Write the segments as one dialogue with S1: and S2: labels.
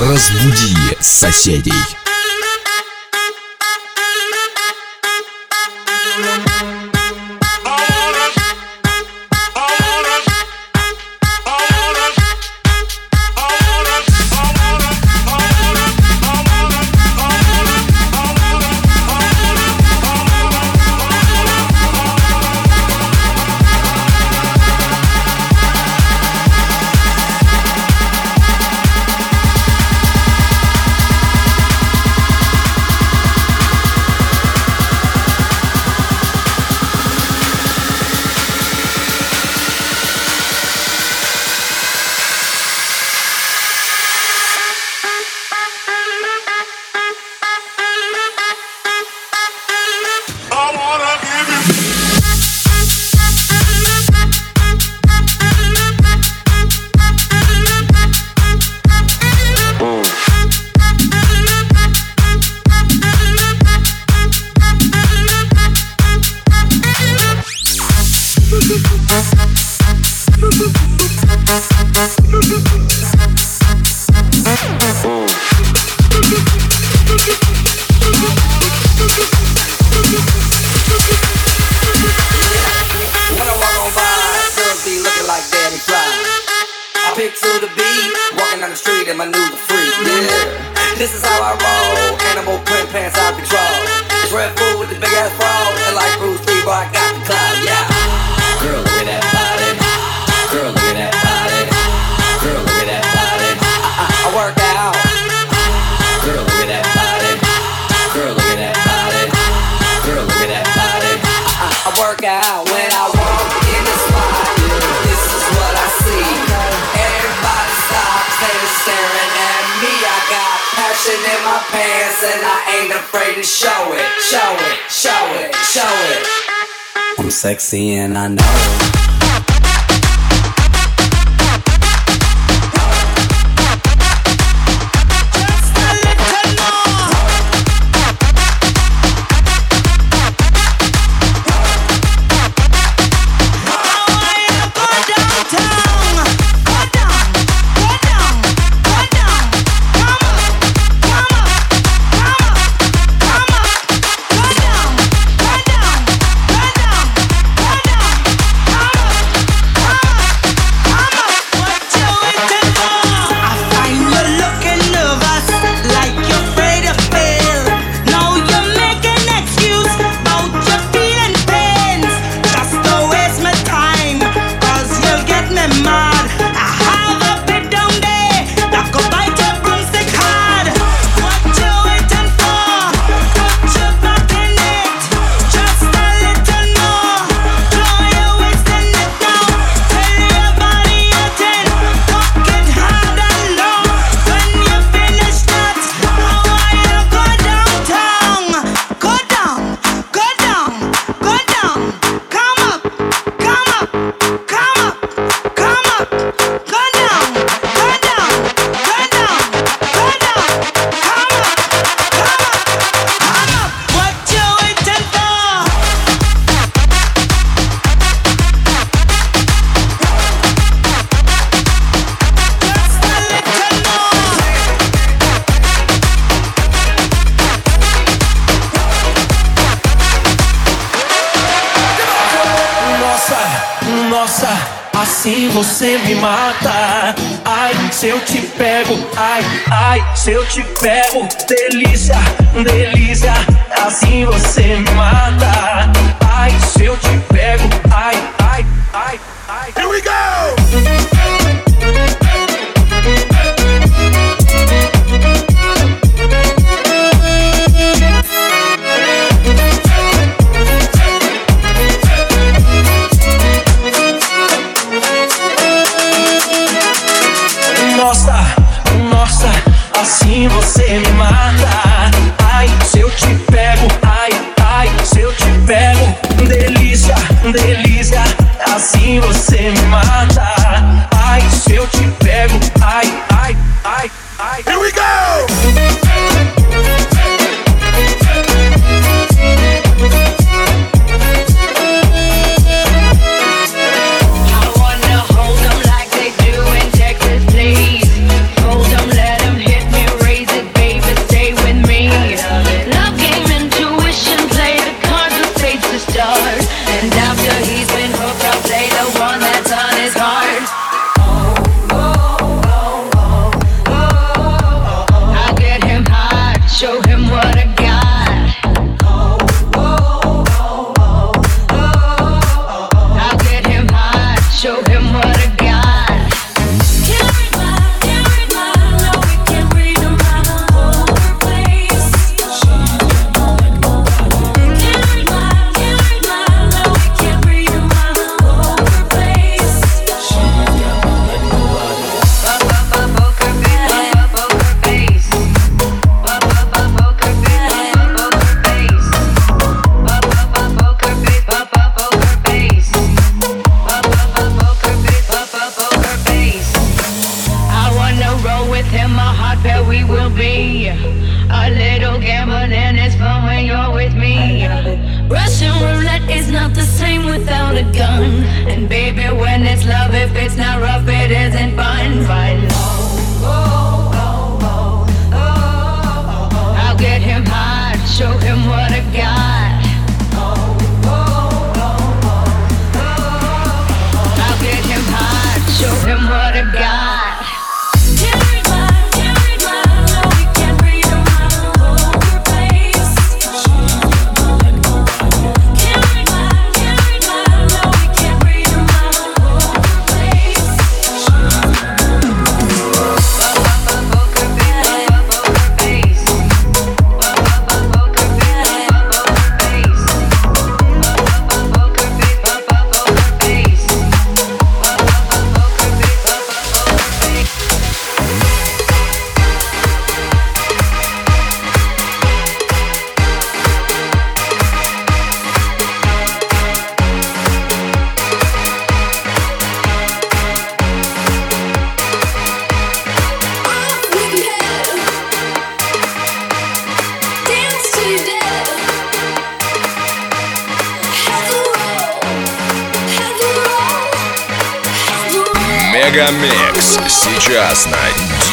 S1: Разбуди соседей.
S2: Animal print pants out control. It's Redfoo with the big ass bra, and like Bruce Lee, boy, I got the clout. Yeah. Girl, look at that body. Girl, look at that body. Girl, look at that body. I, I, I work out. Girl, look at that body. Girl, look at that body. Girl, look at that body. I, I, I work out when I walk in the spot. This is what I see. Everybody stops, they're staring at me. I got passion in my pants ain't afraid to show it. Show it, show it, show it. I'm sexy and I know it.
S3: Você me mata. Ai, se eu te pego, ai, ai, se eu te pego, delícia, delícia, assim você me mata. Ai, se eu te pego, ai, ai, ai, ai. Here we go!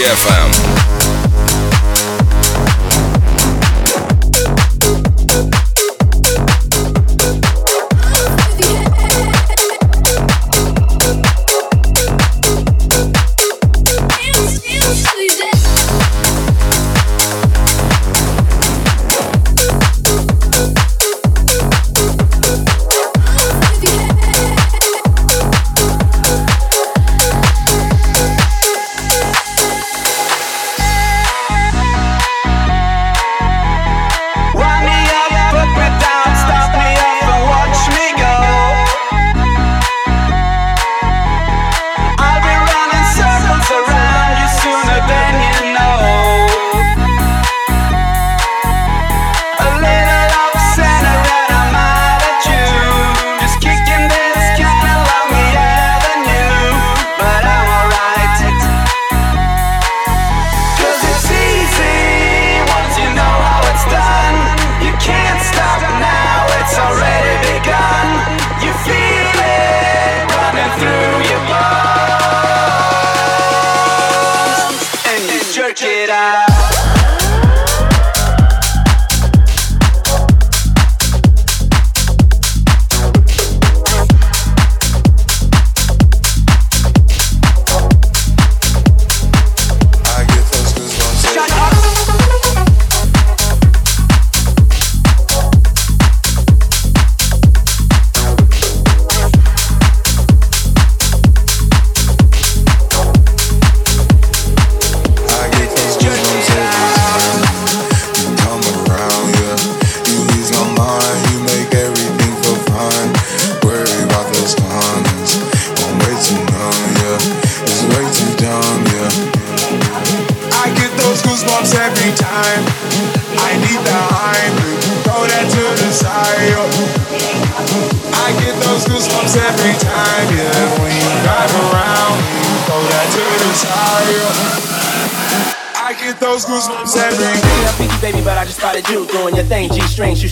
S1: DFM.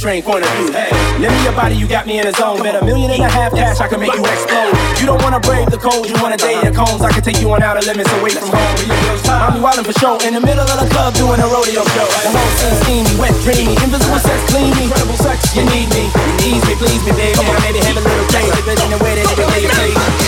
S4: Train point of view. Hey, let me your body, you got me in a zone. Bet a million and a half cash, I can make you explode. You don't wanna brave the cold, you wanna date the cones. I can take you on outer limits away from home. I'm wildin' for show in the middle of the club doing a rodeo show. The whole scene steamy, wet, dreamy, invisible sex, clean me, incredible sex. You need me, you need me, please me, baby. I maybe have a little change, but in the way that it can you please.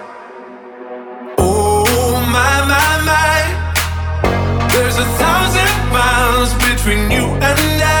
S5: Between you and I.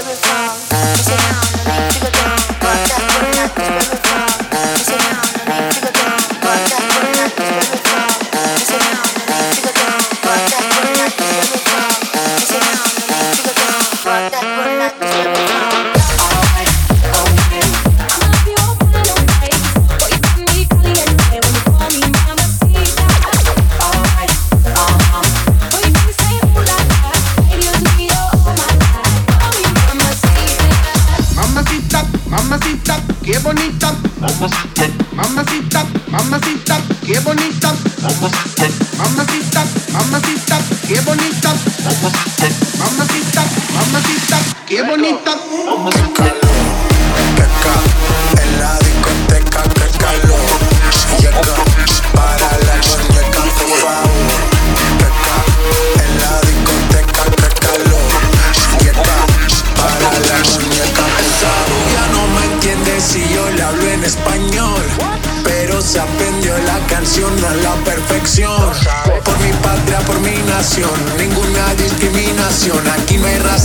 S6: Sit down.
S7: qué bonita, mamacita, mamacita, qué bonita.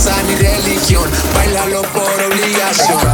S8: a mi religión, bailalo por obligación.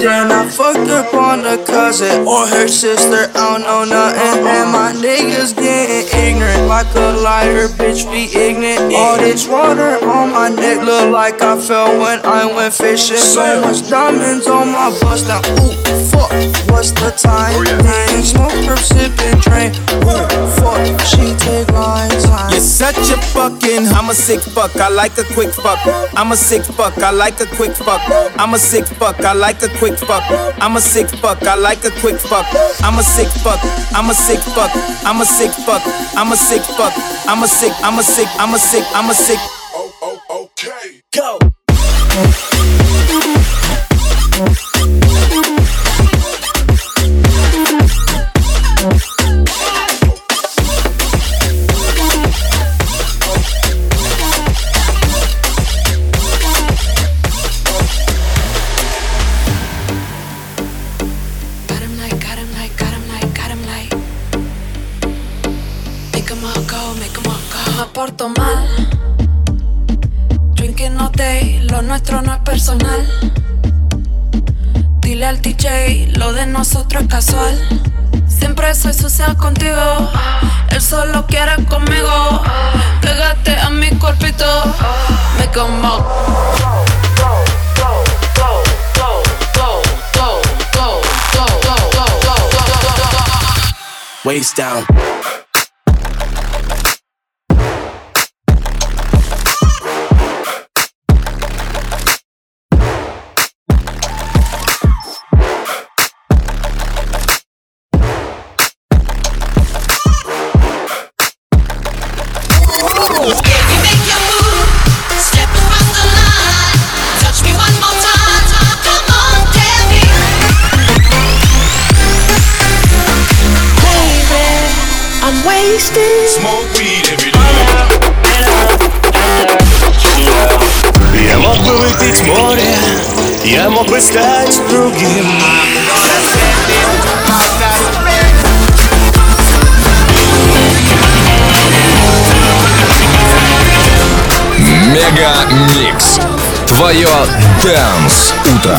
S9: Then I fucked up on the cousin or her sister. I don't know nothing. And my niggas getting ignorant like a lighter. Bitch, be ignorant. All this water on my neck look like I fell when I went fishing. So much diamonds on my bust now. Ooh, fuck. What's the time? Oh, then smoke, perp, sipping, drain. Ooh, fuck. She take my time.
S4: A fucking, I'm a sick fuck, I like a quick fuck. I'm a sick fuck, I like a quick fuck. I'm a sick fuck, I like a quick fuck. I'm a sick fuck, I like a quick fuck. I'm a sick fuck, I'm a sick fuck. I'm a sick fuck, I'm a sick fuck. I'm a sick, I'm a sick, I'm a sick, I'm a sick.
S7: Okay.
S4: Go.
S10: Porto mal. Drinking all lo nuestro no es personal. Dile al DJ, lo de nosotros es casual. Siempre soy sucia contigo, él solo quiere conmigo. Pégate a mi cuerpito, me como.
S4: Waist down.
S1: Стать другим.
S11: Мега Микс. Твое Дэнс Утро.